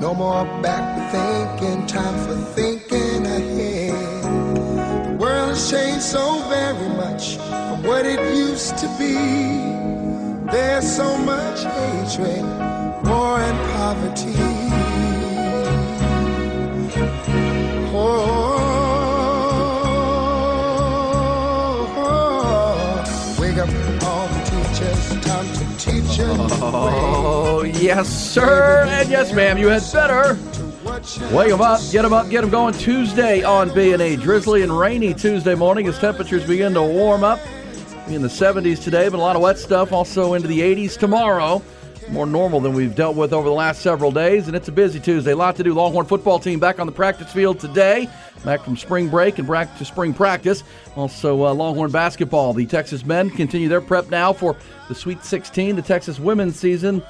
No more back thinking, time for thinking ahead. The world has changed so very much from what it used to be. There's so much hatred, war and poverty. Oh, Oh, yes, sir. And yes, ma'am, you had better. Wake them up, get them up, get them going. Tuesday on B&E. Drizzly and rainy Tuesday morning as temperatures begin to warm up. In the 70s today, but a lot of wet stuff. Also into the 80s tomorrow. More normal than we've dealt with over the last several days, and it's a busy Tuesday. A lot to do. Longhorn football team back on the practice field today, back from spring break and back to spring practice. Also, uh, Longhorn basketball. The Texas men continue their prep now for the Sweet 16, the Texas women's season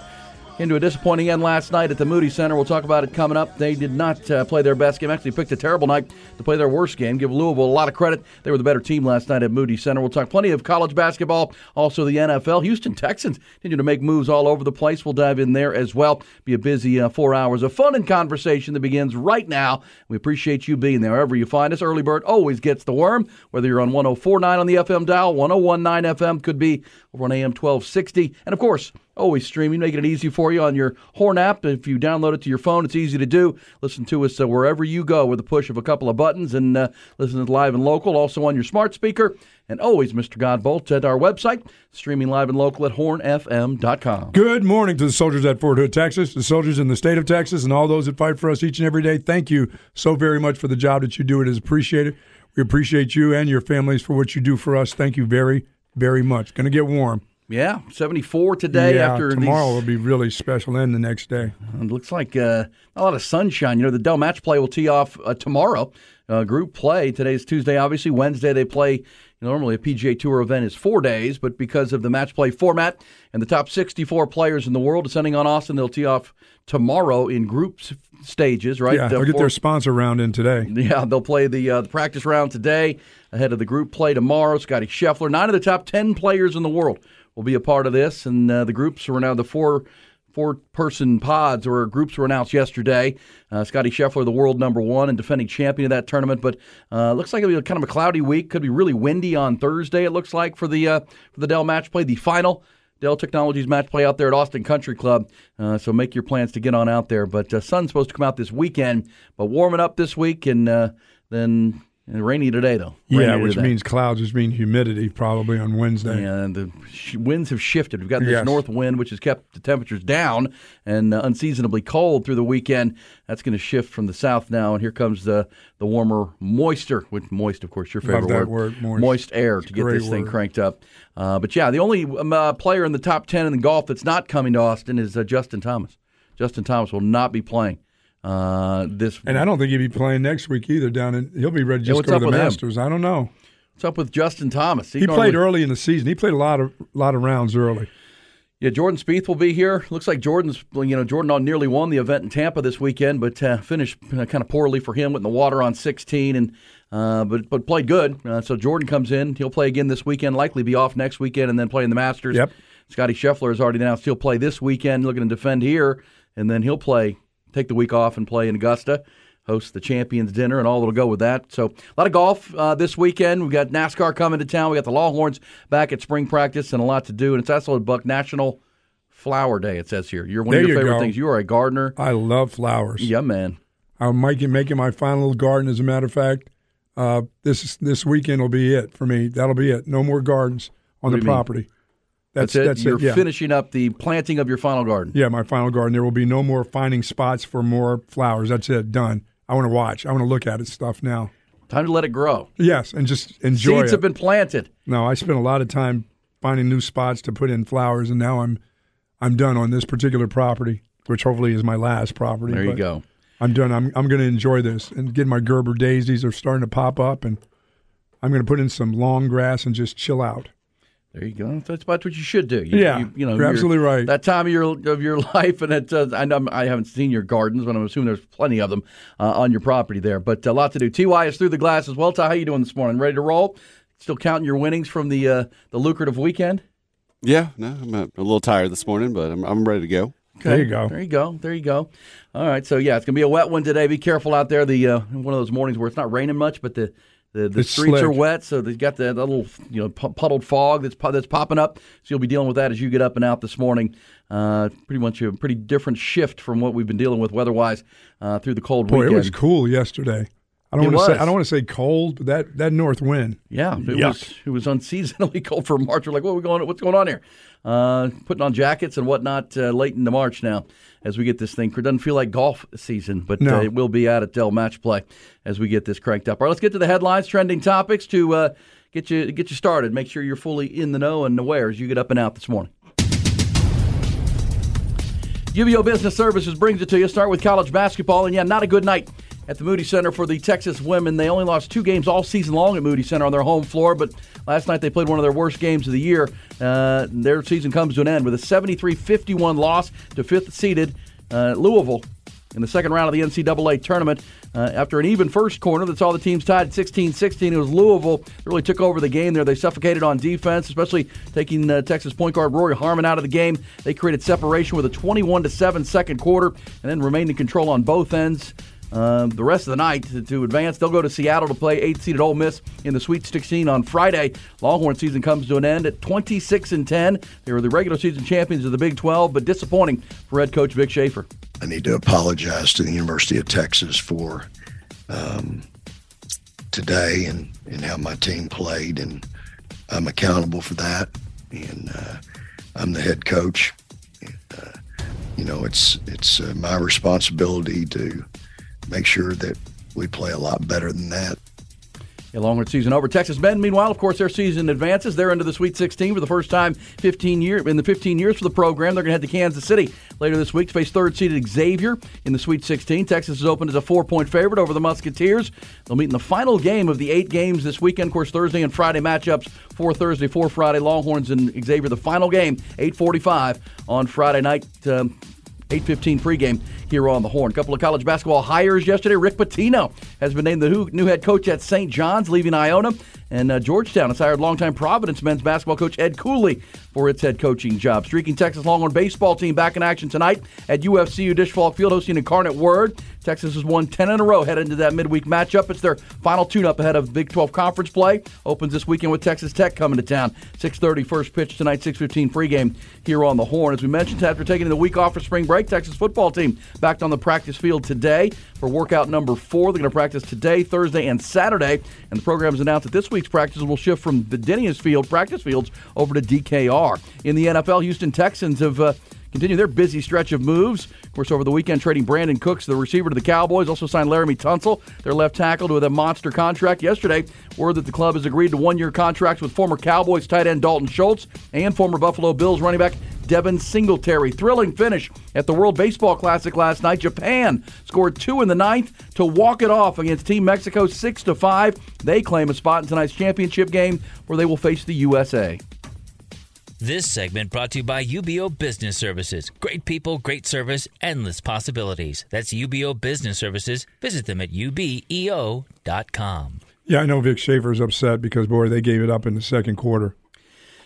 into a disappointing end last night at the Moody Center. We'll talk about it coming up. They did not uh, play their best game. Actually, picked a terrible night to play their worst game. Give Louisville a lot of credit. They were the better team last night at Moody Center. We'll talk plenty of college basketball, also the NFL. Houston Texans continue to make moves all over the place. We'll dive in there as well. Be a busy uh, four hours of fun and conversation that begins right now. We appreciate you being there. Wherever you find us, Early Bird always gets the worm. Whether you're on 1049 on the FM dial, 1019 FM could be over on AM 1260, and of course always streaming, making it easy for you on your Horn app. If you download it to your phone, it's easy to do. Listen to us uh, wherever you go with a push of a couple of buttons and uh, listen to live and local, also on your smart speaker. And always, Mr. Godbolt, at our website, streaming live and local at hornfm.com. Good morning to the soldiers at Fort Hood, Texas, the soldiers in the state of Texas, and all those that fight for us each and every day. Thank you so very much for the job that you do. It is appreciated. We appreciate you and your families for what you do for us. Thank you very, very much. Going to get warm. Yeah, 74 today yeah, after tomorrow these, will be really special and the next day. It looks like uh, a lot of sunshine. You know, the Dell match play will tee off uh, tomorrow. Uh, group play today's Tuesday. Obviously, Wednesday they play. Normally, a PGA Tour event is four days, but because of the match play format and the top 64 players in the world descending on Austin, they'll tee off tomorrow in group stages. Right? Yeah, they'll get their sponsor round in today. Yeah, they'll play the uh, the practice round today ahead of the group play tomorrow. Scottie Scheffler, nine of the top 10 players in the world will be a part of this, and uh, the groups are now the four four person pods or groups were announced yesterday. Uh, Scottie Scheffler, the world number one and defending champion of that tournament, but uh, looks like it'll be kind of a cloudy week. Could be really windy on Thursday. It looks like for the uh, for the Dell match play, the final. Dell Technologies match play out there at Austin Country Club. Uh, so make your plans to get on out there. But uh, sun's supposed to come out this weekend, but warming up this week, and uh, then rainy today, though. Rainy yeah, which today. means clouds, which means humidity probably on Wednesday. Yeah, and the sh- winds have shifted. We've got this Yes. north wind, which has kept the temperatures down and uh, unseasonably cold through the weekend. That's going to shift from the south now, and here comes the the warmer, moister, with moist, of course, your favorite that word, moist. air It's to get this thing cranked up. Uh, but yeah, the only um, uh, player in the top ten in the golf that's not coming to Austin is uh, Justin Thomas. Justin Thomas will not be playing uh, this. And I don't think he'll be playing next week either. Down in he'll be ready to Yeah, just up to the with him? Masters. I don't know. What's up with Justin Thomas? He normally- played early in the season. He played a lot of lot of rounds early. Yeah, Jordan Spieth will be here. Looks like Jordan's, you know, Jordan nearly won the event in Tampa this weekend, but uh, finished uh, kind of poorly for him with the water on 16, and uh, but but played good. Uh, so Jordan comes in. He'll play again this weekend. Likely be off next weekend, and then play in the Masters. Yep. Scottie Scheffler has already announced he'll play this weekend, looking to defend here, and then he'll play, take the week off and play in Augusta. Host the Champions Dinner and all that'll go with that. So a lot of golf uh, this weekend. We've got NASCAR coming to town. We got the Longhorns back at spring practice and a lot to do. And it's also Buck National Flower Day. It says here. You're one There of your you favorite go. things. You are a gardener. I love flowers. Yeah, man. I'm making making my final little garden. As a matter of fact, uh, this this weekend will be it for me. That'll be it. No more gardens on the property. mean? That's, That's it. that's You're it. Yeah. finishing up the planting of your final garden. Yeah, my final garden. There will be no more finding spots for more flowers. That's it. Done. I want to watch. I want to look at it stuff now. Time to let it grow. Yes, and just enjoy Seeds it. have been planted. No, I spent a lot of time finding new spots to put in flowers, and now I'm I'm done on this particular property. which hopefully is my last property. There you go. I'm done. I'm I'm going to enjoy this and get my Gerber daisies are starting to pop up, and I'm going to put in some long grass and just chill out. There you go. That's about what you should do. You, Yeah, you, you know, you're absolutely right. That time of your of your life, and it, uh, I, know I haven't seen your gardens, but I'm assuming there's plenty of them uh, on your property there. But a lot to do. Ty is through the glass as well. Ty, how you doing this morning? Ready to roll? Still counting your winnings from the uh, the lucrative weekend? Yeah, no, I'm a, a little tired this morning, but I'm, I'm ready to go. There you go. There you go. There you go. All right. So yeah, it's gonna be a wet one today. Be careful out there. The uh, one of those mornings where it's not raining much, but the the, the It's streets are wet, so they've got that, that little you know puddled fog that's that's popping up. So you'll be dealing with that as you get up and out this morning. Uh, pretty much a pretty different shift from what we've been dealing with weather-wise uh, through the cold Boy, weekend. it was cool yesterday. I don't want to say. I don't want to say cold, but that that north wind. Yeah, it Yuck. was it was unseasonably cold for March. We're like, what are we going? What's going on here? Uh, putting on jackets and whatnot uh, late into March now as we get this thing. It doesn't feel like golf season, but No. uh, it will be out at Dell Match Play as we get this cranked up. All right, let's get to the headlines, trending topics to uh, get you get you started. Make sure you're fully in the know and aware as you get up and out this morning. UBEO Business Services brings it to you. Start with college basketball, and yeah, not a good night at the Moody Center for the Texas women. They only lost two games all season long at Moody Center on their home floor, but last night they played one of their worst games of the year. Uh, their season comes to an end with a 73-51 loss to fifth-seeded uh, Louisville in the second round of the NCAA tournament. Uh, after an even first quarter that saw the teams tied at 16-16, it was Louisville that really took over the game there. They suffocated on defense, especially taking uh, Texas point guard Rori Harmon out of the game. They created separation with a 21 to 7 second quarter and then remained in control on both ends. Um, the rest of the night to, to advance, they'll go to Seattle to play eight-seeded Ole Miss in the Sweet 16 on Friday. Longhorn season comes to an end at 26 and 10. They were the regular season champions of the Big 12, but disappointing for head coach Vic Schaefer. I need to apologize to the University of Texas for um, today and, and how my team played, and I'm accountable for that. And uh, I'm the head coach. And, uh, you know, it's it's uh, my responsibility to make sure that we play a lot better than that. Yeah, Longhorn season over. Texas men, meanwhile, of course, their season advances. They're into the Sweet 16 for the first time 15 year in the 15 years for the program. They're going to head to Kansas City later this week to face third-seeded Xavier in the Sweet 16. Texas is open as a four-point favorite over the Musketeers. They'll meet in the final game of the eight games this weekend. Of course, Thursday and Friday matchups for Thursday, for Friday. Longhorns and Xavier. The final game 8:45 on Friday night. Um, 8:15 pregame here on the Horn. A couple of college basketball hires yesterday. Rick Pitino has been named the new head coach at St. John's, leaving Iona, and uh, Georgetown has hired longtime Providence men's basketball coach Ed Cooley for its head coaching job. Streaking Texas Longhorn baseball team back in action tonight at UFCU Disch Falk Field, hosting Incarnate Word. Texas has won 10 in a row headed into that midweek matchup. It's their final tune-up ahead of Big 12 conference play. Opens this weekend with Texas Tech coming to town. 6:30 first pitch tonight. 6:15 pregame here on the Horn. As we mentioned, after taking the week off for spring break, Texas football team backed on the practice field today for workout number four. They're going to practice today, Thursday, and Saturday. And the program has announced that this week's practice will shift from the Denius Field practice fields over to DKR. In the NFL, Houston Texans have. Uh, continue their busy stretch of moves. Of course, over the weekend, trading Brandin Cooks, the receiver to the Cowboys, also signed Laremy Tunsil, their left tackle, with a monster contract. Yesterday, word that the club has agreed to one-year contracts with former Cowboys tight end Dalton Schultz and former Buffalo Bills running back Devin Singletary. Thrilling finish at the World Baseball Classic last night. Japan scored two in the ninth to walk it off against Team Mexico six to five. They claim a spot in tonight's championship game where they will face the USA. This segment brought to you by UBEO Business Services. Great people, great service, endless possibilities. That's UBEO Business Services. Visit them at ubeo.com. Yeah, I know Vic Schaefer's upset because boy, they gave it up in the second quarter.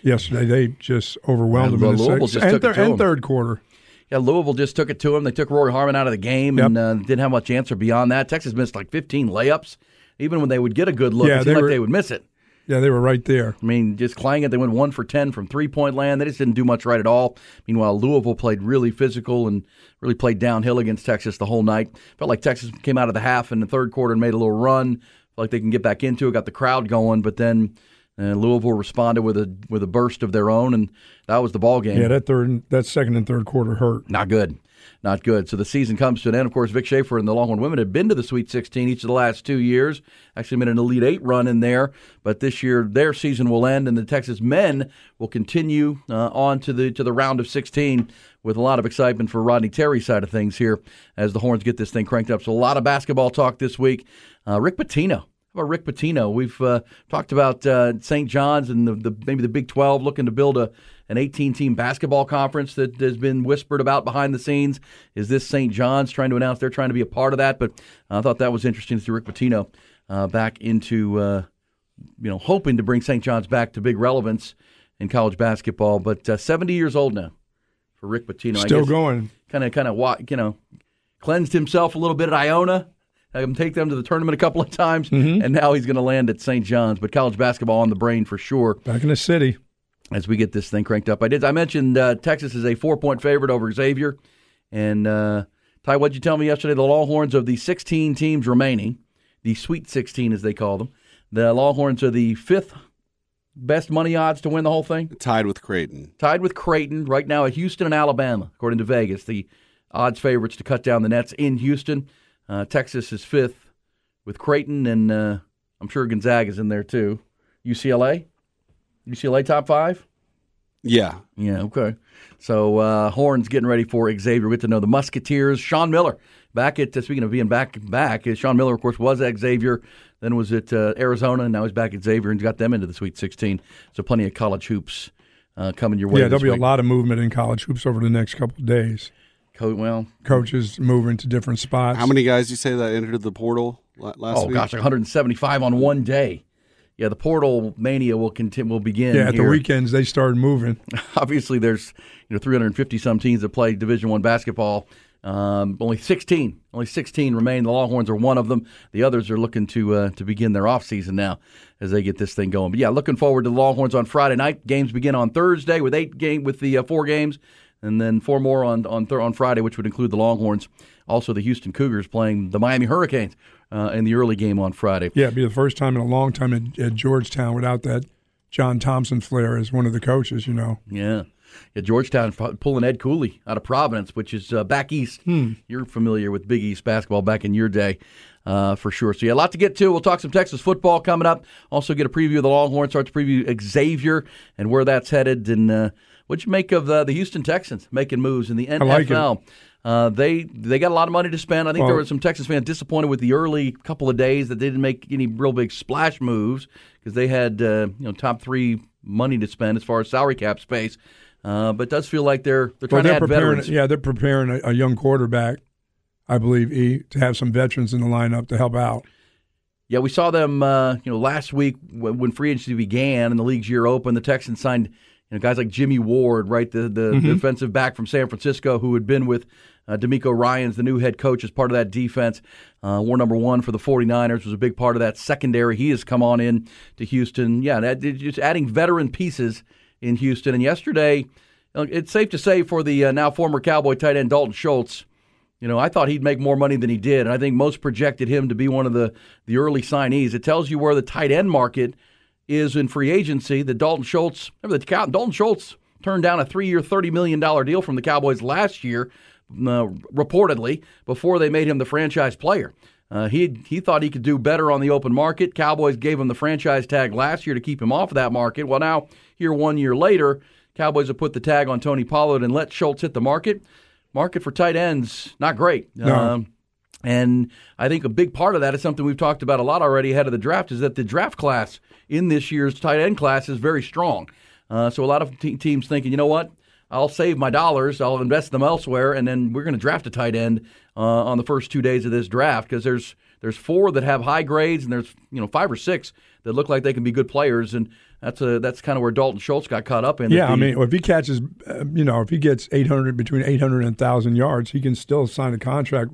Yesterday, they just overwhelmed And them in the Louisville second just and, took it thir- and third quarter. Yeah, Louisville just took it to them. They took Rori Harmon out of the game Yep. and uh, didn't have much answer beyond that. Texas missed like 15 layups. Even when they would get a good look, Yeah, it they seemed like they would miss it. Yeah, they were right there. I mean, just Clangett, they went one for 10 from three point land. They just didn't do much right at all. Meanwhile, Louisville played really physical and really played downhill against Texas the whole night. Felt like Texas came out of the half in the third quarter and made a little run. Felt like they can get back into it, got the crowd going, but then uh, Louisville responded with a with a burst of their own, and that was the ball game. Yeah, that third, that second and third quarter hurt. Not good. Not good. So the season comes to an end. Of course, Vic Schaefer and the Longhorn women have been to the Sweet 16 each of the last two years. Actually, made an Elite Eight run in there, but this year their season will end, and the Texas men will continue uh, on to the to the round of 16 with a lot of excitement for Rodney Terry's side of things here as the Horns get this thing cranked up. So a lot of basketball talk this week. Uh, Rick Pitino. How about Rick Pitino? We've uh, talked about uh, St. John's and the, the, maybe the Big 12 looking to build a an 18 team basketball conference that has been whispered about behind the scenes. Is this St. John's trying to announce they're trying to be a part of that? But I thought that was interesting to see Rick Pitino uh, back into, uh, you know, hoping to bring St. John's back to big relevance in college basketball. But uh, 70 years old now for Rick Pitino. Still going. Kind of, kind of, you know, cleansed himself a little bit at Iona. Had him take them to the tournament a couple of times, Mm-hmm. and now he's going to land at St. John's. But college basketball on the brain for sure Back in the city. as we get this thing cranked up. I did. I mentioned uh, Texas is a four point favorite over Xavier, and uh, Ty, what'd you tell me yesterday? The Longhorns of the 16 teams remaining, the Sweet 16 as they call them, the Longhorns are the fifth best money odds to win the whole thing, Tied with Creighton. tied with Creighton right now at Houston and Alabama, according to Vegas. The odds favorites to cut down the nets in Houston. Uh, Texas is fifth with Creighton, and uh, I'm sure Gonzaga's in there too. UCLA, UCLA top five. Yeah. Yeah, okay. So uh, Horns getting ready for Xavier. We get to know the Musketeers. Sean Miller back at uh, speaking of being back back. uh, Sean Miller, of course, was at Xavier, then was at uh, Arizona, and now he's back at Xavier and got them into the Sweet 16. So plenty of college hoops uh, coming your way. Yeah, there'll be week. a lot of movement in college hoops over the next couple of days. Co- well, Coaches moving to different spots. How many guys do you say that entered the portal last oh week? gosh, like 175 on one day. Yeah, the portal mania will continue. Will begin. Yeah, at the weekends they started moving. obviously there's you know 350 some teams that play Division One basketball. Um, only 16, only 16 remain. The Longhorns are one of them. The others are looking to uh, to begin their off season now as they get this thing going. But yeah, looking forward to the Longhorns on Friday night. Games begin on Thursday with eight game with the uh, four games, and then four more on on th- on Friday, which would include the Longhorns. Also, the Houston Cougars playing the Miami Hurricanes uh, in the early game on Friday. Yeah, it'd be the first time in a long time at, at Georgetown without that John Thompson flair as one of the coaches. You know, Yeah. Yeah, Georgetown pulling Ed Cooley out of Providence, which is uh, back east. You're familiar with Big East basketball back in your day, uh, for sure. So, yeah, a lot to get to. We'll talk some Texas football coming up. Also, get a preview of the Longhorns, start to preview Xavier and where that's headed. And uh, what you make of uh, the Houston Texans making moves in the NFL? like. Uh, they they got a lot of money to spend. I think there were some Texas fans disappointed with the early couple of days that they didn't make any real big splash moves because they had uh, you know top three money to spend as far as salary cap space. Uh, but it does feel like they're they're trying well, to they're add preparing. veterans. Yeah, they're preparing a, a young quarterback, I believe, e, to have some veterans in the lineup to help out. Yeah, we saw them. Uh, you know, last week when, when free agency began and the league's year open, the Texans signed you know guys like Jimmy Ward, right, the the Mm-hmm. defensive back from San Francisco, who had been with uh, DeMeco Ryans the new head coach as part of that defense. Uh, war number one for the 49ers was a big part of that secondary. He has come on in to Houston. Yeah, that, just adding veteran pieces in Houston. And yesterday, it's safe to say for the uh, now former Cowboy tight end Dalton Schultz. You know, I thought he'd make more money than he did, and I think most projected him to be one of the the early signees. It tells you where the tight end market is in free agency. That Dalton Schultz, remember the Cow- Dalton Schultz turned down a three year, thirty million dollar deal from the Cowboys last year, uh, reportedly before they made him the franchise player. Uh, he he thought he could do better on the open market. Cowboys gave him the franchise tag last year to keep him off of that market. Well, now here one year later, Cowboys have put the tag on Tony Pollard and let Schultz hit the market. Market for tight ends not great. No. Um, and I think a big part of that is something we've talked about a lot already ahead of the draft is that the draft class in this year's tight end class is very strong. Uh, so a lot of te- teams thinking, you know what, I'll save my dollars, I'll invest them elsewhere, and then we're going to draft a tight end uh, on the first two days of this draft because there's there's four that have high grades and there's you know five or six that look like they can be good players, and that's a that's kind of where Dalton Schultz got caught up in. Yeah, that I mean, if he catches, uh, you know, if he gets 800 between 800 and 1,000 yards, he can still sign a contract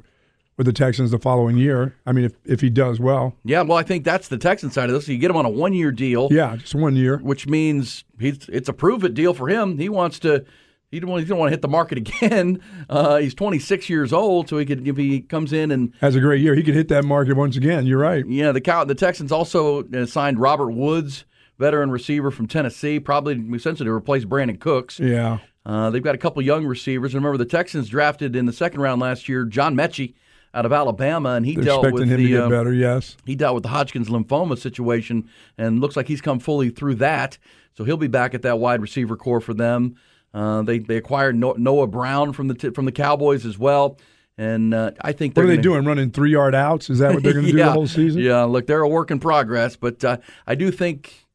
with the Texans the following year. I mean, if if he does well, yeah, well, I think that's the Texan side of this. You get him on a one year deal. yeah, just one year. which means he's it's a prove it deal for him. He wants to. He don't, want- he don't want to hit the market again. Uh, he's 26 years old, so he could if he comes in and Has a great year. He could hit that market once again. You're right. yeah, the Cow, the Texans also uh, signed Robert Woods, veteran receiver from Tennessee, probably essentially to replace Brandin Cooks. Yeah. Uh, they've got a couple young receivers. Remember, the Texans drafted in the second round last year John Metchie out of Alabama, and he They're dealt expecting with him the to get uh, better. Yes. he dealt with the Hodgkin's lymphoma situation, and looks like he's come fully through that. So he'll be back at that wide receiver core for them. Uh, they they acquired Noah Brown from the t- from the Cowboys as well, and uh, I think What they're they gonna- doing? Running three yard outs? Is that what they're going to do yeah, the whole season? Yeah, look, they're a work in progress, but uh, I do think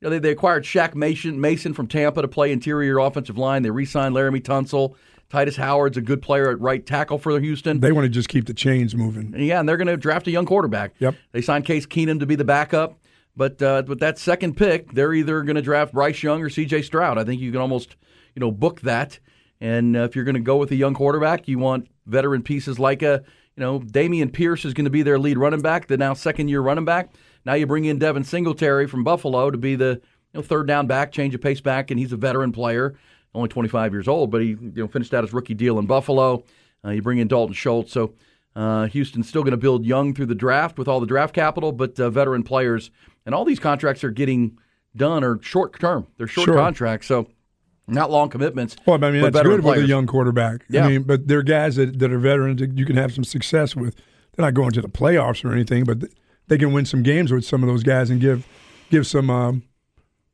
you know, they, they acquired Shaq Mason, Mason from Tampa to play interior offensive line. They re-signed Laremy Tunsil. Tytus Howard's a good player at right tackle for Houston. They want to just keep the chains moving. Yeah, and they're going to draft a young quarterback. Yep. They signed Case Keenum to be the backup, but uh, with that second pick, they're either going to draft Bryce Young or C.J. Stroud. I think you can almost you know book that. And uh, if you're going to go with a young quarterback, you want veteran pieces like a you know Dameon Pierce is going to be their lead running back, the now second year running back. Now you bring in Devin Singletary from Buffalo to be the you know third down back, change of pace back, and he's a veteran player, only 25 years old, but he you know finished out his rookie deal in Buffalo. Uh, you bring in Dalton Schultz, so uh, Houston's still going to build young through the draft with all the draft capital, but uh, veteran players and all these contracts are getting done are short term. They're short Sure. contracts, so not long commitments. Well, I mean, but that's good with players. a young quarterback. Yeah. I mean, but they're guys that, that are veterans that you can have some success with. They're not going to the playoffs or anything, but they can win some games with some of those guys and give give some um,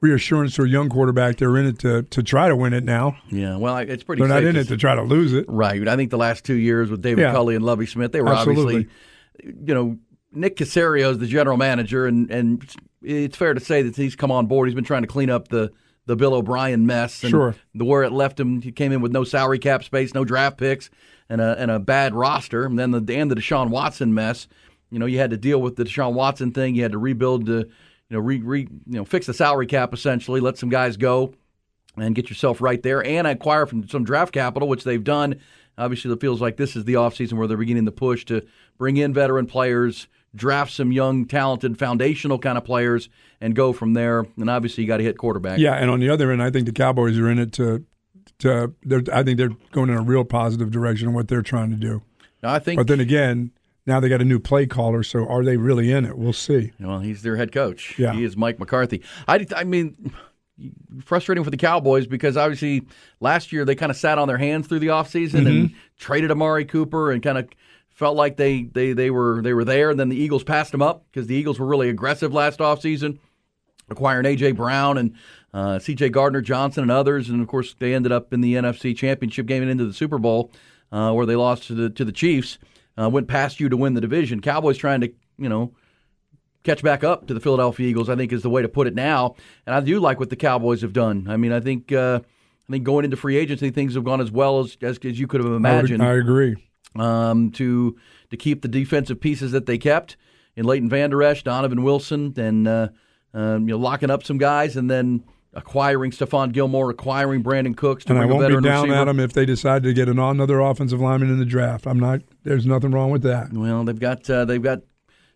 reassurance to a young quarterback. They're in it to, to try to win it now. Yeah, well, it's pretty. They're not in to it to try to lose it. Right. I think the last two years with David Yeah. Culley and Lovie Smith, they were Absolutely. obviously, you know, Nick Caserio is the general manager, and and it's fair to say that he's come on board. He's been trying to clean up the the Bill O'Brien mess, and Sure. the where it left him. He came in with no salary cap space, no draft picks, and a and a bad roster, and then the and the Deshaun Watson mess. You know, you had to deal with the Deshaun Watson thing. You had to rebuild the, you know, re, re you know, fix the salary cap essentially, let some guys go and get yourself right there and acquire from some draft capital, which they've done. Obviously, it feels like this is the offseason where they're beginning to push to bring in veteran players, draft some young, talented, foundational kind of players, and go from there. And obviously, you got to hit quarterback. Yeah, and on the other end, I think the Cowboys are in it to to. They're, I think they're going in a real positive direction in what they're trying to do. Now, I think, But then again, now they got a new play caller, so are they really in it? We'll see. well, he's their head coach. Yeah. He is Mike McCarthy. I, I mean, frustrating for the Cowboys because obviously last year they kind of sat on their hands through the offseason and traded Amari Cooper and kind of felt like they, they, they were they were there and then the Eagles passed them up because the Eagles were really aggressive last offseason acquiring AJ Brown and uh, CJ Gardner Johnson and others and of course they ended up in the NFC Championship game and into the Super Bowl uh, where they lost to the to the Chiefs uh, went past you to win the division Cowboys trying to you know catch back up to the Philadelphia Eagles. I think is the way to put it now. And I do like what the Cowboys have done. I mean, I think uh, I think going into free agency, things have gone as well as as, as you could have I, would, imagined. I agree. um, to to keep the defensive pieces that they kept in Leighton Vander Esch, Donovan Wilson, and uh, um, you know locking up some guys, and then acquiring Stephon Gilmore, acquiring Brandin Cooks to And I won't be down receiver. at them if they decide to get an, another offensive lineman in the draft. I'm not. There's nothing wrong with that. Well, they've got uh, they've got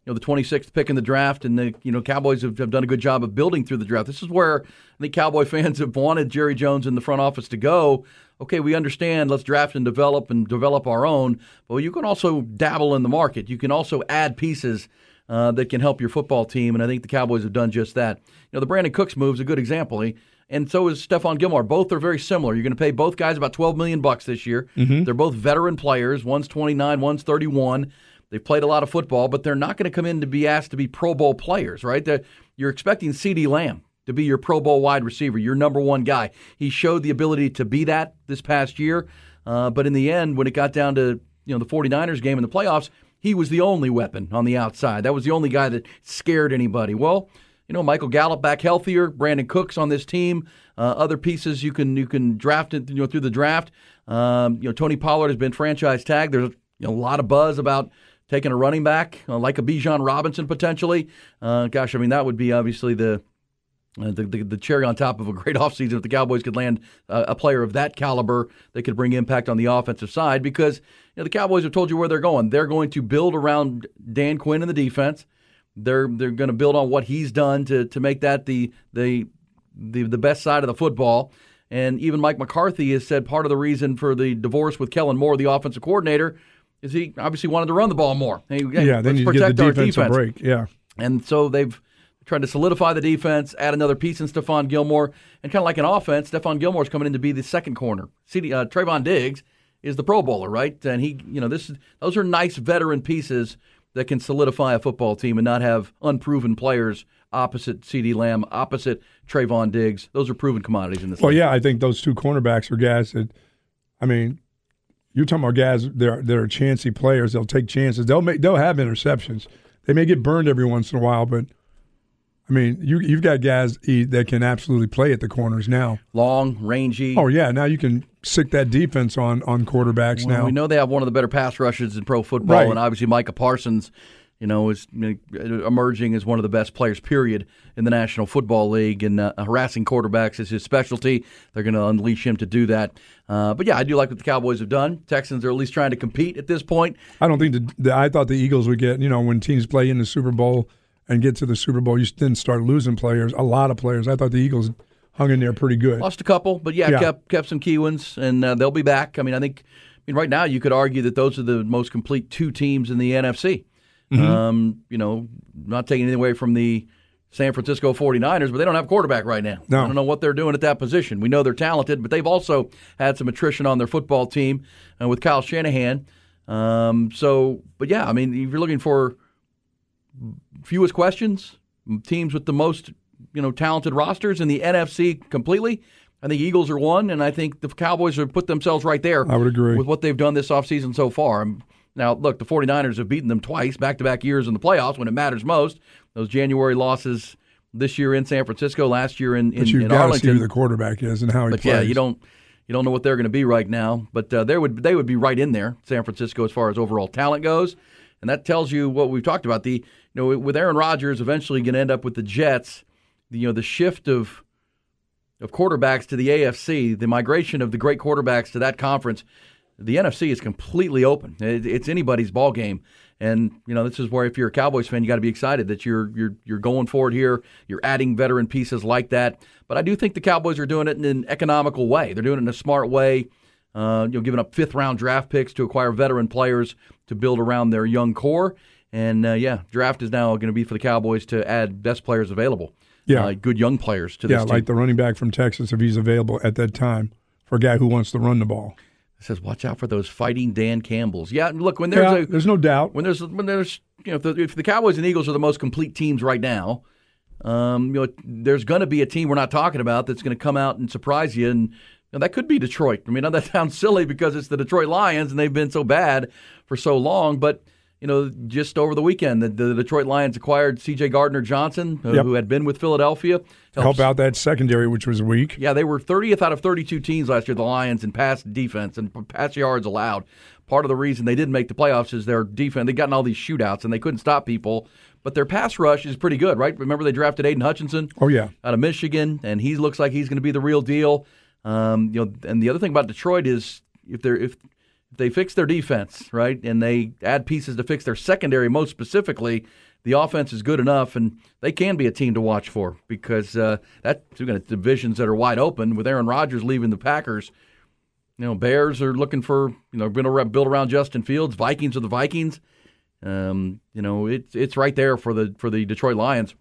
you know the 26th pick in the draft, and the you know Cowboys have, have done a good job of building through the draft. This is where I think Cowboy fans have wanted Jerry Jones in the front office to go. Okay, we understand. Let's draft and develop and develop our own. But you can also dabble in the market. You can also add pieces. Uh, that can help your football team, and I think the Cowboys have done just that. You know, the Brandin Cooks move is a good example, eh? and so is Stephon Gilmore. Both are very similar. You're going to pay both guys about 12 million bucks this year. They're both veteran players. One's 29, one's 31. They've played a lot of football, but they're not going to come in to be asked to be Pro Bowl players, right? They're, you're expecting CeeDee Lamb to be your Pro Bowl wide receiver, your number one guy. He showed the ability to be that this past year, uh, but in the end, when it got down to you know the 49ers game in the playoffs, he was the only weapon on the outside. That was the only guy that scared anybody. Well, you know, Michael Gallup back healthier, Brandin Cooks on this team, uh, other pieces you can you can draft it you know through the draft. Um, you know, Tony Pollard has been franchise tagged. There's you know, a lot of buzz about taking a running back uh, like a Bijan Robinson potentially. Uh, gosh, I mean that would be obviously the uh, the, the, the cherry on top of a great offseason if the Cowboys could land uh, a player of that caliber that could bring impact on the offensive side because you know, the Cowboys have told you where they're going. They're going to build around Dan Quinn in the defense. They're they're going to build on what he's done to to make that the the the, the best side of the football. And even Mike McCarthy has said part of the reason for the divorce with Kellen Moore, the offensive coordinator, is he obviously wanted to run the ball more. Hey, Yeah, then you give the our defense, a break. Yeah. And so they've trying to solidify the defense, add another piece in Stephon Gilmore, and kind of like an offense, Stephon Gilmore's coming in to be the second corner. CD, uh, Trevon Diggs is the Pro Bowler, right? And he, you know, this those are nice veteran pieces that can solidify a football team and not have unproven players opposite CeeDee Lamb, opposite Trevon Diggs. Those are proven commodities in this. Well, league. yeah, I think those two cornerbacks are guys that, I mean, you're talking about guys that are, that are chancy players. They'll take chances. They'll make they'll have interceptions. They may get burned every once in a while, but I mean, you you've got guys that can absolutely play at the corners now. Long, rangy. Oh yeah, now you can sick that defense on on quarterbacks well, now. We know they have one of the better pass rushes in pro football, Right. and obviously Micah Parsons, you know, is emerging as one of the best players, period, in the National Football League. And uh, harassing quarterbacks is his specialty. They're going to unleash him to do that. Uh, but yeah, I do like what the Cowboys have done. Texans are at least trying to compete at this point. I don't think the, the I thought the Eagles would get you know when teams play in the Super Bowl and get to the Super Bowl, you then start losing players, a lot of players. I thought the Eagles hung in there pretty good. Lost a couple, but yeah, Yeah. kept kept some key ones, and uh, they'll be back. I mean, I think, I mean, right now you could argue that those are the most complete two teams in the NFC. Mhm. Um, you know, not taking anything away from the San Francisco 49ers, but they don't have a quarterback right now. No. I don't know what they're doing at that position. We know they're talented, but they've also had some attrition on their football team uh, with Kyle Shanahan. Um, so, but yeah, I mean, if you're looking for fewest questions, teams with the most you know talented rosters in the NFC completely. I think Eagles are one, and I think the Cowboys have put themselves right there. I would agree. with what they've done this offseason so far. Um, Now, look, the 49ers have beaten them twice, back to back years in the playoffs when it matters most. Those January losses this year in San Francisco, last year in, in, But you've in got to see Arlington. who the quarterback is and how he but plays. yeah, you don't you don't know what they're going to be right now. But uh, they would they would be right in there, San Francisco, as far as overall talent goes, and that tells you what we've talked about. The you know with Aaron Rodgers eventually going to end up with the Jets. You know the shift of of quarterbacks to the AFC, the migration of the great quarterbacks to that conference. The NFC is completely open. It's anybody's ball game. And you know, this is where if you're a Cowboys fan, you got to be excited that you're you're you're going forward here. You're adding veteran pieces like that. But I do think the Cowboys are doing it in an economical way. They're doing it in a smart way. Uh, you know, giving up fifth round draft picks to acquire veteran players to build around their young core. And uh, yeah, draft is now going to be for the Cowboys to add best players available. Yeah. uh, good young players to yeah, team. like the running back from Texas, if he's available at that time for a guy who wants to run the ball. It says, "Watch out for those fighting Dan Campbells." Yeah, look when there's Yeah, a there's no doubt. when there's when there's you know if the, if the Cowboys and Eagles are the most complete teams right now, um, you know there's going to be a team we're not talking about that's going to come out and surprise you, and you know, that could be Detroit. I mean, now that sounds silly because it's the Detroit Lions and they've been so bad for so long, but. You know, just over the weekend, the, the Detroit Lions acquired C.J. Gardner Johnson, uh, Yep. who had been with Philadelphia. Help out that secondary, which was weak. Yeah, they were 30th out of 32 teams last year, the Lions, in pass defense and pass yards allowed. Part of the reason they didn't make the playoffs is their defense. They got in all these shootouts and they couldn't stop people, but their pass rush is pretty good, right? Remember they drafted Aidan Hutchinson Oh yeah, out of Michigan, and he looks like he's going to be the real deal. Um, you know, and the other thing about Detroit is if they're if they fix their defense, right, and they add pieces to fix their secondary, most specifically, the offense is good enough, and they can be a team to watch for because uh, that's going to divisions that are wide open with Aaron Rodgers leaving the Packers. You know, Bears are looking for you know going to build around Justin Fields. Vikings are the Vikings. Um, you know, it's it's right there for the for the Detroit Lions,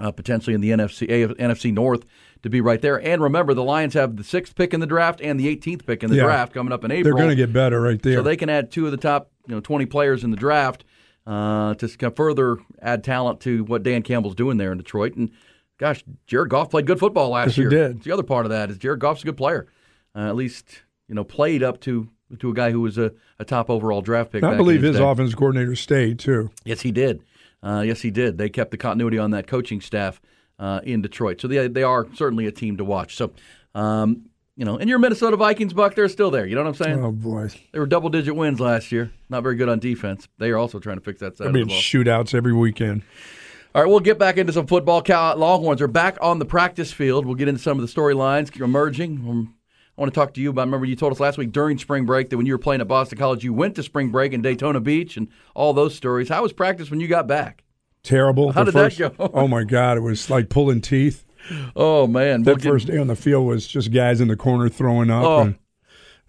uh, potentially in the NFC AF, NFC North to be right there. And remember, the Lions have the sixth pick in the draft and the 18th pick in the Yeah. draft coming up in April. they're going to get better right there. So they can add two of the top, you know, 20 players in the draft uh, to further add talent to what Dan Campbell's doing there in Detroit. And gosh, Jared Goff played good football last Yes, he year. did. The other part of that is Jared Goff's a good player. Uh, at least you know played up to to a guy who was a, a top overall draft pick. I believe his day. offensive coordinator stayed too. Yes, he did. Uh, yes, he did. They kept the continuity on that coaching staff uh, in Detroit, so they they are certainly a team to watch. So, um, you know, and your Minnesota Vikings, Buck, they're still there. You know what I'm saying? Oh boy, They were double digit wins last year. Not very good on defense. They are also trying to fix that side they're of the being ball. shootouts every weekend. All right, we'll get back into some football. Cal Longhorns are back on the practice field. We'll get into some of the storylines emerging. Um, I want to talk to you about. Remember, you told us last week during spring break that when you were playing at Boston College, you went to spring break in Daytona Beach and all those stories. How was practice when you got back? Terrible. How The did that go? oh my God, it was like pulling teeth. Oh man, That We'll get- first day on the field was just guys in the corner throwing up Oh, and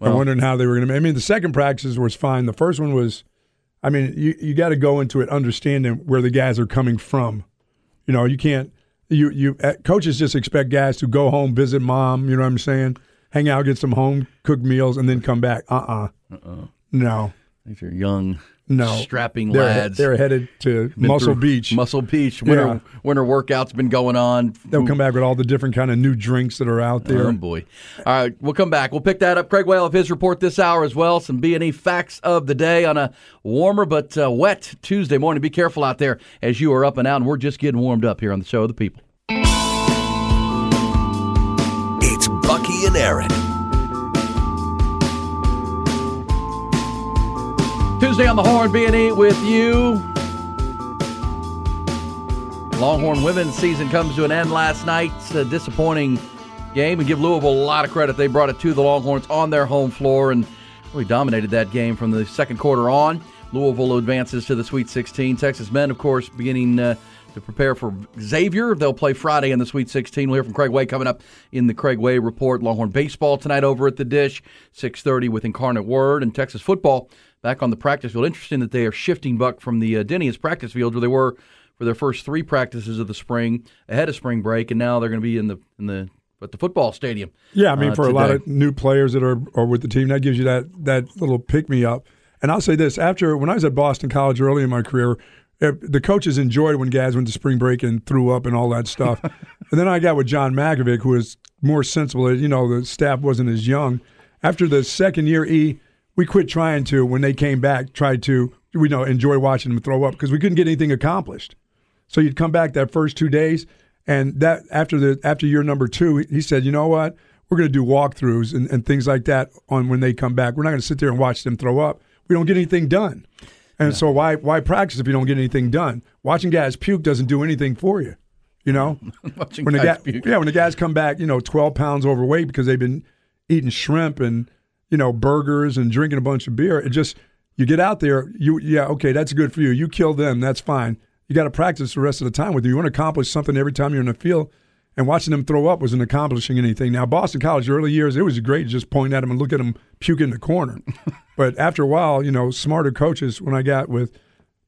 well. wondering how they were going to. I mean, the second practice was fine. The first one was, I mean, you you got to go into it understanding where the guys are coming from. You know, you can't You you uh, coaches just expect guys to go home, visit mom. You know what I'm saying? Hang out, get some home cooked meals, and then come back. Uh uh Uh-uh. No. These are young, No. strapping they're, lads. They're headed to Been Muscle Beach. Muscle Beach. Winter Yeah. winter workouts been going on. They'll come back with all the different kind of new drinks that are out there. Oh boy! All right, we'll come back. We'll pick that up. Craig Way of his report this hour as well. Some B and E facts of the day on a warmer but uh, wet Tuesday morning. Be careful out there as you are up and out, and we're just getting warmed up here on the show of the people. It's Bucky and Aaron. Tuesday on the Horn B and E with you. Longhorn women's season comes to an end last night. It's a disappointing game. and give Louisville a lot of credit. They brought it to the Longhorns on their home floor and really dominated that game from the second quarter on. Louisville advances to the Sweet 16. Texas men, of course, beginning uh, to prepare for Xavier. They'll play Friday in the Sweet 16. We'll hear from Craig Way coming up in the Craig Way report. Longhorn baseball tonight over at the Disch, 6:30 with Incarnate Word and Texas football back on the practice field. Interesting that they are shifting Buck from the uh, Denius practice field where they were for their first three practices of the spring ahead of spring break, and now they're going to be in the in the at the football stadium. Yeah, I mean, uh, for a lot of new players that are, are with the team, that gives you that that little pick me up. And I'll say this: after when I was at Boston College early in my career, the coaches enjoyed when guys went to spring break and threw up and all that stuff. and then I got with John Mackovic, who was more sensible. You know, the staff wasn't as young. After the second year, E, we quit trying to. When they came back, tried to we know enjoy watching them throw up because we couldn't get anything accomplished. So you'd come back that first two days, and that after the after year number two, he said, you know what, we're going to do walkthroughs and, and things like that on when they come back. We're not going to sit there and watch them throw up. We don't get anything done, and so why why practice if you don't get anything done? Watching guys puke doesn't do anything for you, you know. Watching when the guys guy, puke. yeah, when the guys come back, you know, twelve pounds overweight because they've been eating shrimp and you know burgers and drinking a bunch of beer. It just you get out there, you yeah, okay, that's good for you. You kill them, that's fine. You got to practice the rest of the time with you. You want to accomplish something every time you're in the field. And watching them throw up wasn't accomplishing anything. Now, Boston College early years, it was great to just point at them and look at them puke in the corner. but after a while, you know, smarter coaches, when I got with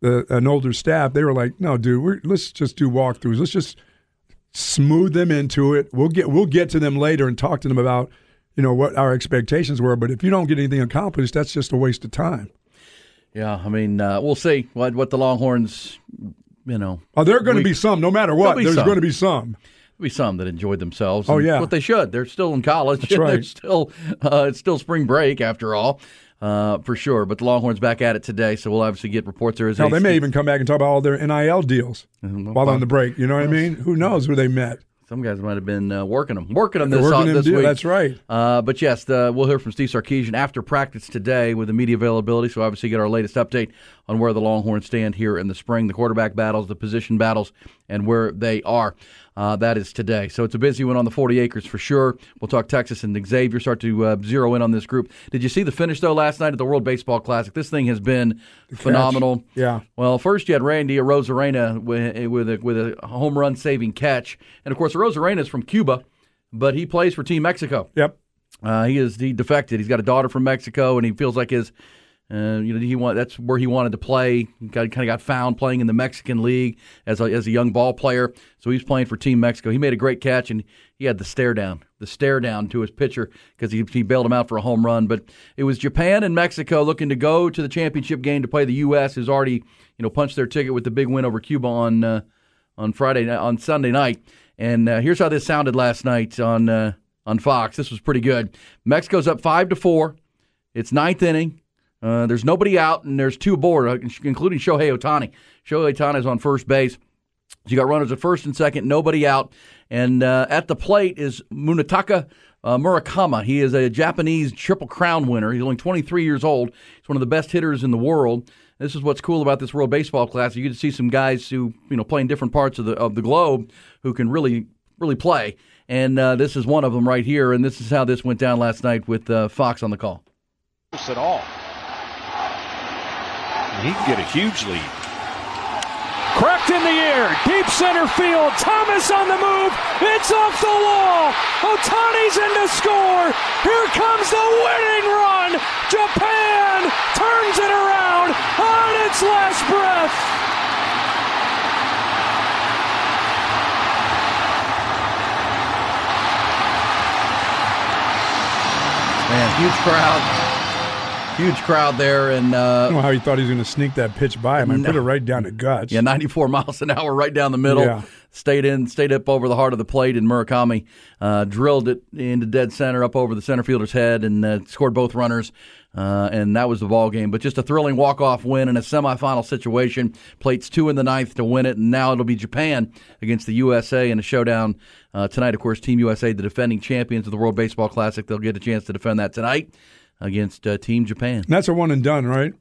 the, an older staff, they were like, "No, dude, we're, let's just do walkthroughs. Let's just smooth them into it. We'll get we'll get to them later and talk to them about you know what our expectations were. But if you don't get anything accomplished, that's just a waste of time. Yeah, I mean, uh, we'll see what what the Longhorns, you know. Oh, there are going to be some, no matter what. There's going to be some. Be some that enjoyed themselves. Oh, yeah. what they should. They're still in college. That's They're right. still uh, it's still spring break after all, uh, for sure. But the Longhorns back at it today, so we'll obviously get reports. There is Hell, a they may even come back and talk about all their NIL deals while on the break. You know what I mean? Who knows who they met? Some guys might have been uh, working them, working them this, working uh, this week. That's right. Uh, but yes, the, we'll hear from Steve Sarkisian after practice today with the media availability. So obviously get our latest update on where the Longhorns stand here in the spring, the quarterback battles, the position battles, and where they are. Uh, that is today. So it's a busy one on the 40 acres for sure. We'll talk Texas and Xavier, start to uh, zero in on this group. Did you see the finish, though, last night at the World Baseball Classic? This thing has been phenomenal. Yeah. Well, first you had Randy Arozarena with, with, a, with a home run saving catch. And of course, Arozarena is from Cuba, but he plays for Team Mexico. Yep. Uh, he is he defected. He's got a daughter from Mexico, and he feels like his, uh, you know, he want that's where he wanted to play. He got, kind of got found playing in the Mexican League as a, as a young ball player. So he's playing for Team Mexico. He made a great catch, and he had the stare down, the stare down to his pitcher because he he bailed him out for a home run. But it was Japan and Mexico looking to go to the championship game to play the U.S., who's already you know punched their ticket with the big win over Cuba on uh, on Friday on Sunday night. And uh, here's how this sounded last night on uh, on Fox. This was pretty good. Mexico's up five to four. It's ninth inning. Uh, there's nobody out, and there's two aboard, uh, including Shohei Ohtani. Shohei Ohtani is on first base. So you got runners at first and second, nobody out. And uh, at the plate is Munetaka uh, Murakami. He is a Japanese Triple Crown winner. He's only 23 years old. He's one of the best hitters in the world. This is what's cool about this World Baseball Classic. You get to see some guys who you know play in different parts of the of the globe who can really really play. And uh, this is one of them right here. And this is how this went down last night with uh, Fox on the call. at all. He can get a huge lead. Cracked in the air, deep center field. Thomas on the move. It's off the wall. Ohtani's in to score. Here comes the winning run. Japan turns it around on its last breath. Man, huge crowd. Huge crowd there, and uh, I don't know how he thought he was going to sneak that pitch by him. I No. put it right down to guts. Yeah, 94 miles an hour right down the middle. Yeah. Stayed in, stayed up over the heart of the plate, and Murakami uh, drilled it into dead center up over the center fielder's head and uh, scored both runners. Uh, and that was the ball game. But just a thrilling walk-off win in a semifinal situation. Plates two in the ninth to win it, and now it'll be Japan against the USA in a showdown uh, tonight. Of course, Team USA, the defending champions of the World Baseball Classic, they'll get a chance to defend that tonight against uh, Team Japan. And that's a one and done, right?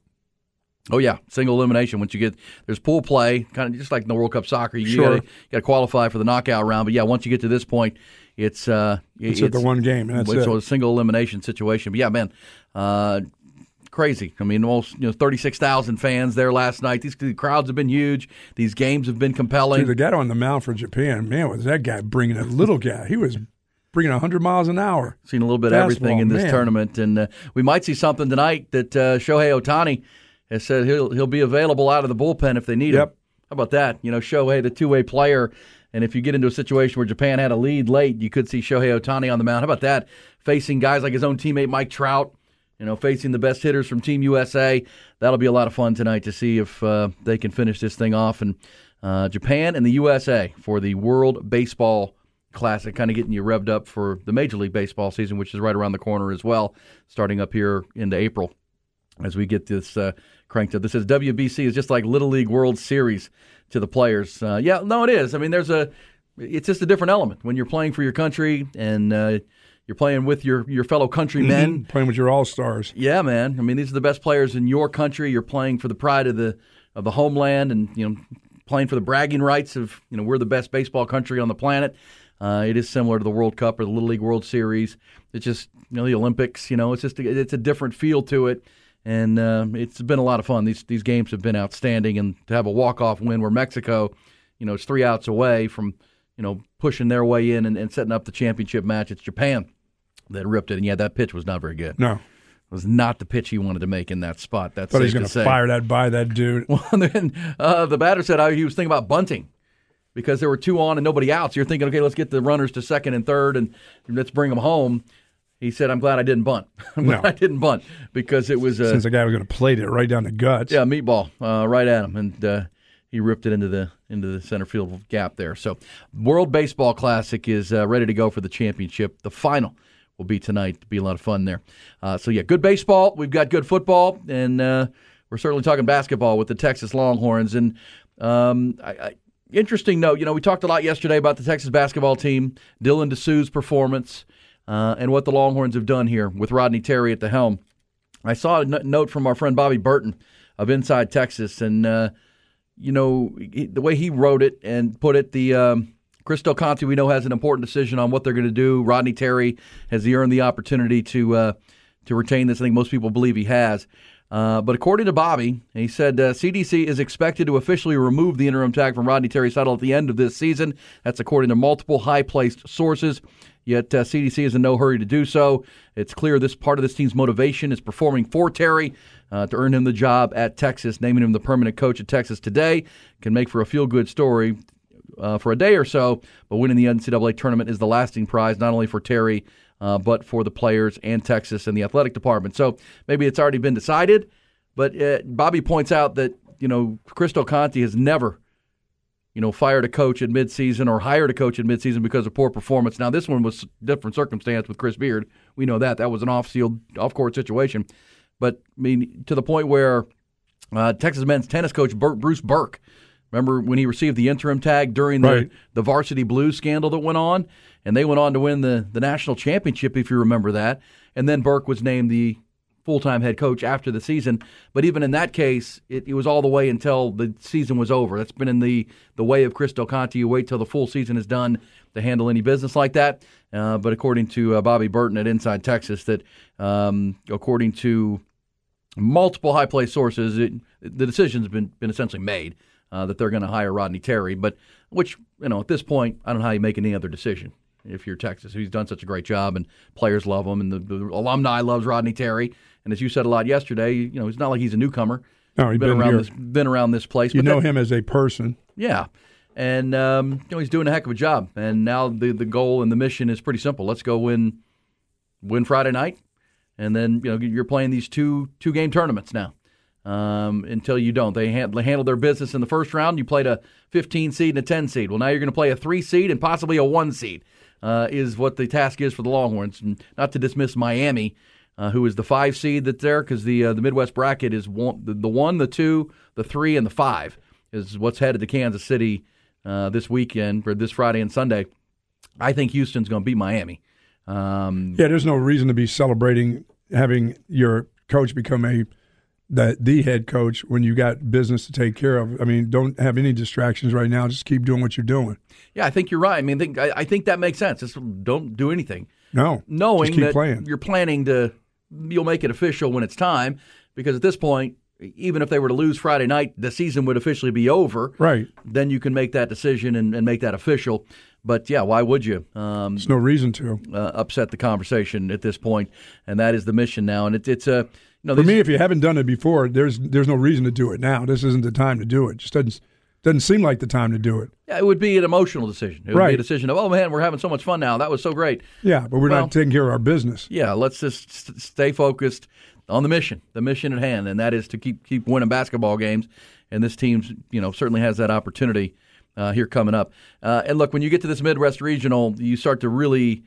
Oh yeah, single elimination. Once you get there's pool play, kind of just like in the World Cup soccer. You Sure. got to qualify for the knockout round. But yeah, once you get to this point, it's uh, It's at the one game, and that's it's it. a single elimination situation. But yeah, man, uh, crazy. I mean, almost you know thirty six thousand fans there last night. These the crowds have been huge. These games have been compelling. Dude, the guy on the mound for Japan, man, was that guy bringing a little guy? He was bringing 100 miles an hour. Seen a little bit of everything in this man. tournament, and uh, we might see something tonight that uh, Shohei Ohtani has said he'll he'll be available out of the bullpen if they need him. How about that? You know, Shohei, the two way player, and if you get into a situation where Japan had a lead late, you could see Shohei Ohtani on the mound. How about that? Facing guys like his own teammate Mike Trout. You know, facing the best hitters from Team USA. That'll be a lot of fun tonight to see if uh, they can finish this thing off. And uh, Japan and the USA for the World Baseball Classic, kind of getting you revved up for the Major League Baseball season, which is right around the corner as well, starting up here into April as we get this uh, cranked up. This says WBC is just like Little League World Series to the players. Uh, yeah, no, it is. I mean, there's a, it's just a different element when you're playing for your country and uh, you're playing with your your fellow countrymen. Mhm, Playing with your all stars. Yeah, man. I mean, these are the best players in your country. You're playing for the pride of the of the homeland, and you know, playing for the bragging rights of you know we're the best baseball country on the planet. Uh, it is similar to the World Cup or the Little League World Series. It's just you know the Olympics. You know, it's just it's a different feel to it, and uh, it's been a lot of fun. These these games have been outstanding, and to have a walk off win where Mexico, you know, is three outs away from you know pushing their way in and, and setting up the championship match. It's Japan that ripped it, and yeah, that pitch was not very good No. was not the pitch he wanted to make in that spot. That's Thought he was going to fire that by that dude. Well, then uh, the batter said uh, he was thinking about bunting because there were two on and nobody out. So you're thinking, okay, let's get the runners to second and third and let's bring them home. He said, "I'm glad I didn't bunt. I'm glad No. I didn't bunt because it was uh, Since the guy was going to plate it right down the guts. yeah, meatball uh, right at him, and uh, he ripped it into the into the center field gap there. So, World Baseball Classic is uh, ready to go for the championship. The final will be tonight. It'll be a lot of fun there. Uh, so, yeah, good baseball. We've got good football, and uh, we're certainly talking basketball with the Texas Longhorns. And um, I, I, interesting note, you know, we talked a lot yesterday about the Texas basketball team, Dylan Disu's performance, uh, and what the Longhorns have done here with Rodney Terry at the helm. I saw a note from our friend Bobby Burton of Inside Texas, and uh, you know he- the way he wrote it and put it. The um, Chris Del Conte we know has an important decision on what they're going to do. Rodney Terry has he earned the opportunity to uh, to retain this? I think most people believe he has. Uh, but according to Bobby, he said uh, CDC is expected to officially remove the interim tag from Rodney Terry's title at the end of this season. That's according to multiple high placed sources. Yet uh, CDC is in no hurry to do so. It's clear this part of this team's motivation is performing for Terry uh, to earn him the job at Texas. Naming him the permanent coach at Texas today can make for a feel good story uh, for a day or so, but winning the NCAA tournament is the lasting prize, not only for Terry, uh, but for the players and Texas and the athletic department. So maybe it's already been decided, but uh, Bobby points out that, you know, Chris Del Conte has never you know, fired a coach at midseason or hired a coach at midseason because of poor performance. Now, this one was different circumstance with Chris Beard. We know that that was an off-field, off-court situation, but I mean to the point where uh, Texas men's tennis coach Bur- Bruce Berque, remember when he received the interim tag during the, Right. the varsity blues scandal that went on, and they went on to win the the national championship, if you remember that. And then Berque was named the full time head coach after the season. But even in that case, it, it was all the way until the season was over. That's been in the, the way of Chris Del Conte. You wait till the full season is done to handle any business like that. Uh, but according to uh, Bobby Burton at Inside Texas, that um, according to multiple high place sources, it, the decision's been been essentially made uh, that they're going to hire Rodney Terry. But which you know at this point, I don't know how you make any other decision if you're Texas. He's done such a great job, and players love him, and the, the alumni loves Rodney Terry. And as you said a lot yesterday, you know it's not like he's a newcomer. No, he's been, been around here. this been around this place. You know that- him as a person. yeah. And um, you know he's doing a heck of a job. And now the the goal and the mission is pretty simple. Let's go win win Friday night and then you know you're playing these two two game tournaments now. Um, until you don't, they, hand, handled their business in the first round. You played a 15 seed and a 10 seed. Well, now you're going to play a three seed and possibly a one seed. Uh, is what the task is for the Longhorns. And not to dismiss Miami, uh, who is the five seed that's there, because the uh, the Midwest bracket is one, the, the one, the two, the three, and the five is what's headed to Kansas City uh, this weekend or this Friday and Sunday. I think Houston's going to beat Miami. Um, Yeah, there's no reason to be celebrating having your coach become a the the head coach when you got business to take care of. I mean, don't have any distractions right now. Just keep doing what you're doing. yeah, I think you're right. I mean, think, I, I think that makes sense. Just don't do anything. No, knowing just keep that playing. you're planning to you'll make it official when it's time because at this point even if they were to lose Friday night the season would officially be over Right. then you can make that decision and, and make that official but yeah why would you um, There's no reason to. uh, upset the conversation at this point and that is the mission now and it, it's a know For me, if you haven't done it before, there's there's no reason to do it now. This isn't the time to do it. Just doesn't doesn't seem like the time to do it. yeah, it would be an emotional decision it would be Right. a decision of oh man we're having so much fun now that was so great Yeah, but we're Well- not taking care of our business. yeah, let's just st- stay focused on the mission, the mission at hand, and that is to keep keep winning basketball games. And this team's, you know, certainly has that opportunity uh, here coming up. Uh, and look, when you get to this Midwest Regional, you start to really,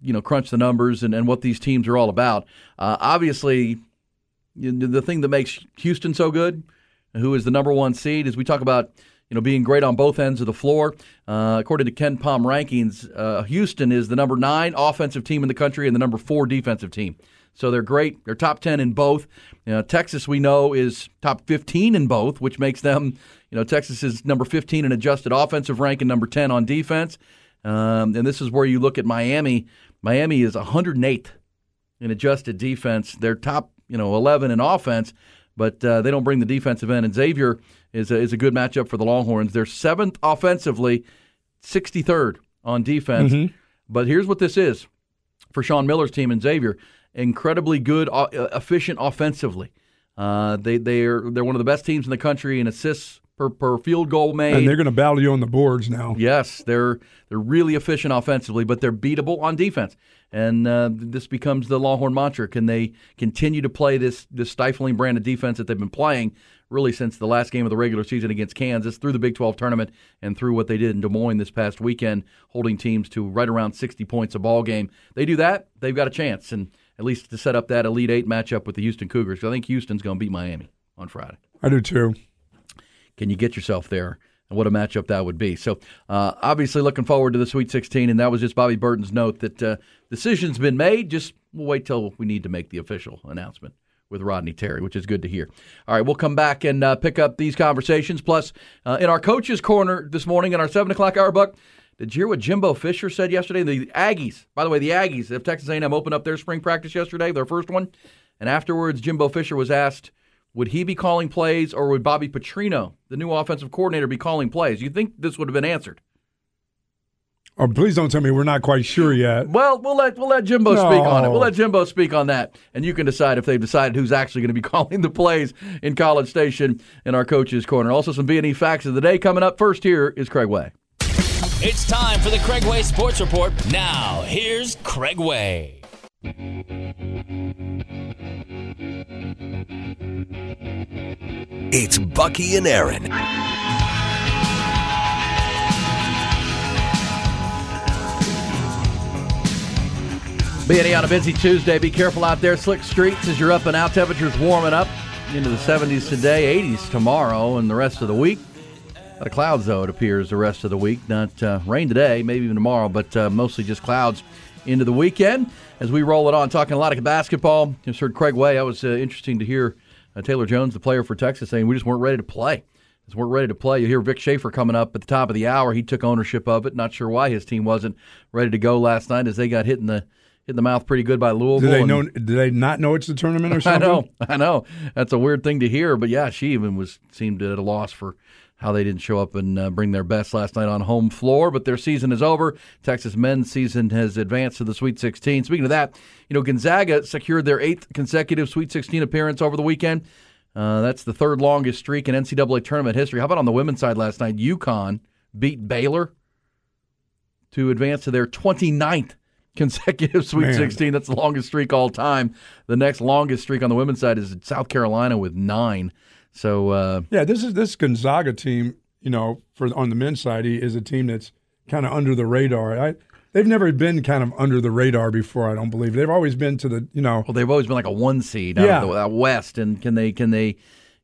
you know, crunch the numbers and, and what these teams are all about. Uh, obviously, you know, the thing that makes Houston so good, who is the number one seed, is we talk about you know being great on both ends of the floor. Uh, according to KenPom rankings, uh, Houston is the number nine offensive team in the country and the number four defensive team. So they're great. They're top ten in both. You know, Texas, we know, is top fifteen in both, which makes them, you know, Texas is number fifteen in adjusted offensive rank and number ten on defense. Um, and this is where you look at Miami. Miami is 108th in adjusted defense. They're top, you know, 11 in offense, but uh, they don't bring the defensive end. And Xavier is a, is a good matchup for the Longhorns. They're seventh offensively, 63rd on defense. Mm-hmm. But here's what this is for Sean Miller's team and Xavier: incredibly good, uh, efficient offensively. Uh, they they're they're one of the best teams in the country in assists per, per field goal made. And they're going to battle you on the boards now. Yes, they're they're really efficient offensively, but they're beatable on defense. And uh, this becomes the Longhorn mantra. Can they continue to play this this stifling brand of defense that they've been playing really since the last game of the regular season against Kansas, through the Big 12 tournament, and through what they did in Des Moines this past weekend, holding teams to right around 60 points a ball game. They do that, they've got a chance, and at least to set up that Elite Eight matchup with the Houston Cougars. I think Houston's going to beat Miami on Friday. I do too. Can you get yourself there? And what a matchup that would be. So, uh, obviously, looking forward to the Sweet 16. And that was just Bobby Burton's note that uh, decision's been made. Just we'll wait till we need to make the official announcement with Rodney Terry, which is good to hear. All right, we'll come back and uh, pick up these conversations. Plus, uh, in our coaches' corner this morning in our 7 o'clock hour buck, did you hear what Jimbo Fisher said yesterday? The Aggies, by the way, the Aggies if Texas A&M opened up their spring practice yesterday, their first one. And afterwards, Jimbo Fisher was asked – would he be calling plays or would Bobby Petrino, the new offensive coordinator, be calling plays? You think this would have been answered? Oh, please don't tell me we're not quite sure yet. Well, we'll let we'll let Jimbo No. speak on it. We'll let Jimbo speak on that, and you can decide if they've decided who's actually going to be calling the plays in College Station in our coaches' corner. Also, some B and E facts of the day coming up. First, here is Craig Way. It's time for the Craig Way Sports Report. Now, here's Craig Way. It's Bucky and Aaron. B&E on a busy Tuesday. Be careful out there. Slick streets as you're up and out. Temperatures warming up into the 70s today, 80s tomorrow, and the rest of the week. A lot of clouds, though, it appears, the rest of the week. Not uh, rain today, maybe even tomorrow, but uh, mostly just clouds into the weekend. As we roll it on, talking a lot of basketball. Just heard Craig Way. That was uh, interesting to hear Uh, Taylor Jones, the player for Texas, saying we just weren't ready to play. Just weren't ready to play. You hear Vic Schaefer coming up at the top of the hour. He took ownership of it. Not sure why his team wasn't ready to go last night as they got hit in the hit in the mouth pretty good by Louisville. Do they know? Do they not know it's the tournament or something? I know, I know. That's a weird thing to hear, but yeah, she even was seemed at a loss for how they didn't show up and uh, bring their best last night on home floor. But their season is over. Texas men's season has advanced to the Sweet 16. Speaking of that, you know Gonzaga secured their eighth consecutive Sweet 16 appearance over the weekend. Uh, that's the third longest streak in NCAA tournament history. How about on the women's side last night? UConn beat Baylor to advance to their 29th consecutive Sweet Man. 16. That's the longest streak all time. The next longest streak on the women's side is South Carolina with nine. So uh, Yeah, this is this Gonzaga team. You know, for on the men's side, he is a team that's kind of under the radar. I, they've never been kind of under the radar before. I don't believe they've always been to the you know. well, they've always been like a one seed out Yeah. of the out West, and can they can they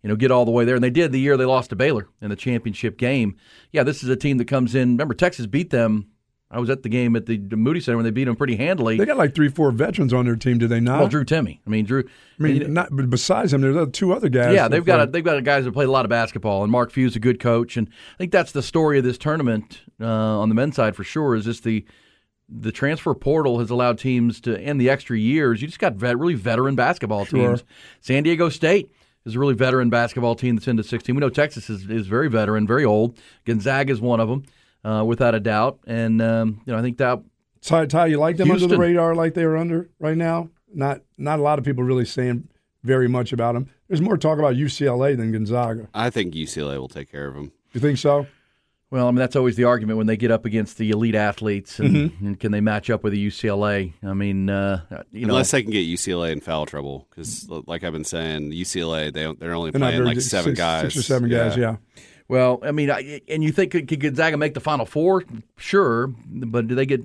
you know get all the way there? And they did the year they lost to Baylor in the championship game. Yeah, this is a team that comes in. Remember, Texas beat them. I was at the game at the Moody Center when they beat them pretty handily. They got like three, four veterans on their team. Do they not? well, Drew Timme. I mean, Drew. I mean, not besides him, there's other- two other guys. Yeah, they've got a, they've got guys that played a lot of basketball, and Mark Few's a good coach, and I think that's the story of this tournament uh, on the men's side for sure. Is just the the transfer portal has allowed teams to end the extra years. You just got vet, really veteran basketball Sure. teams. San Diego State is a really veteran basketball team that's into 16. We know Texas is, is very veteran, very old. Gonzaga is one of them, uh, without a doubt. And um, you know, I think that Ty, Ty, you like them under Houston. the radar like they are under right now? Not not a lot of people really saying very much about them. There's more talk about UCLA than Gonzaga. I think UCLA will take care of them. You think so? Well, I mean that's always the argument when they get up against the elite athletes, and, Mm-hmm. and can they match up with the UCLA? I mean, uh, you know, Unless they can get UCLA in foul trouble, because like I've been saying, UCLA they they're only They're playing like seven six, guys, six or seven guys. Yeah. Well, I mean, I, and you think could, could Gonzaga make the Final Four? Sure, but do they get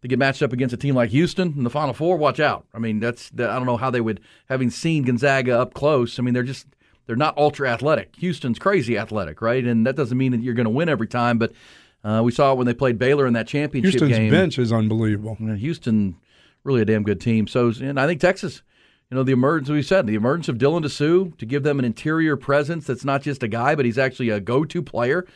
they get matched up against a team like Houston in the Final Four? Watch out! I mean, that's that, I don't know how they would, having seen Gonzaga up close. I mean, they're just they're not ultra athletic. Houston's crazy athletic, right? And that doesn't mean that you're going to win every time. But uh, we saw it when they played Baylor in that championship Houston's game. bench is unbelievable. Houston, really a damn good team. So, and I think Texas, you know, the emergence, we said, the emergence of Dylan Disu to give them an interior presence that's not just a guy, but he's actually a go to player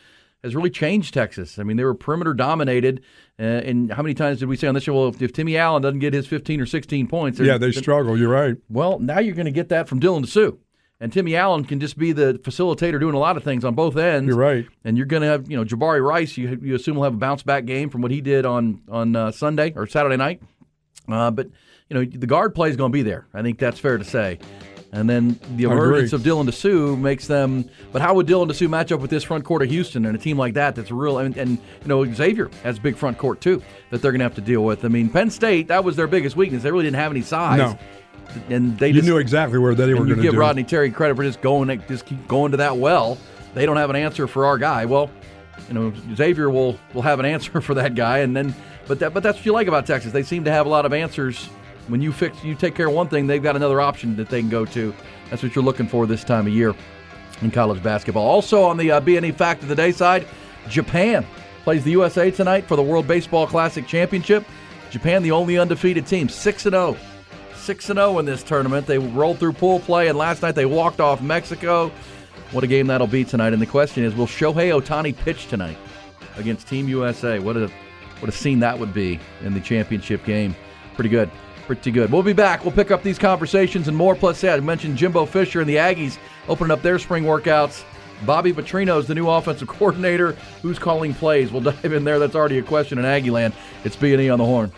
has really changed Texas. I mean, they were perimeter dominated. Uh, and how many times did we say on this show, well, if, if Timmy Allen doesn't get his 15 or 16 points, Yeah, they struggle. You're right. well, now you're going to get that from Dylan Disu. And Timmy Allen can just be the facilitator doing a lot of things on both ends. You're right. And you're going to have, you know, Jabari Rice, you, you assume will have a bounce back game from what he did on, on uh, Sunday or Saturday night. Uh, but, you know, the guard play is going to be there. I think that's fair to say. And then the emergence of Dylan Disu makes them. But how would Dylan Disu match up with this front court of Houston and a team like that that's real? And, and you know, Xavier has big front court too that they're going to have to deal with. I mean, Penn State, that was their biggest weakness. They really didn't have any size. No. And they You just knew exactly where they were going you to give do. Rodney Terry credit for just going, just keep going to that well. They don't have an answer for our guy. Well, you know, Xavier will will have an answer for that guy, and then, but that, but that's what you like about Texas. They seem to have a lot of answers. When you fix, you take care of one thing, they've got another option that they can go to. That's what you're looking for this time of year in college basketball. Also on the uh, B&E Fact of the Day side, Japan plays the USA tonight for the World Baseball Classic Championship. Japan, the only undefeated team, six and zero. 6 and 0 in this tournament. They rolled through pool play, and last night they walked off Mexico. What a game that'll be tonight. And the question is will Shohei Ohtani pitch tonight against Team USA? What a, what a scene that would be in the championship game. Pretty good. Pretty good. We'll be back. We'll pick up these conversations and more. Plus, yeah, I mentioned Jimbo Fisher and the Aggies opening up their spring workouts. Bobby Petrino is the new offensive coordinator. Who's calling plays? We'll dive in there. That's already a question in Aggie land. It's B&E on the horn.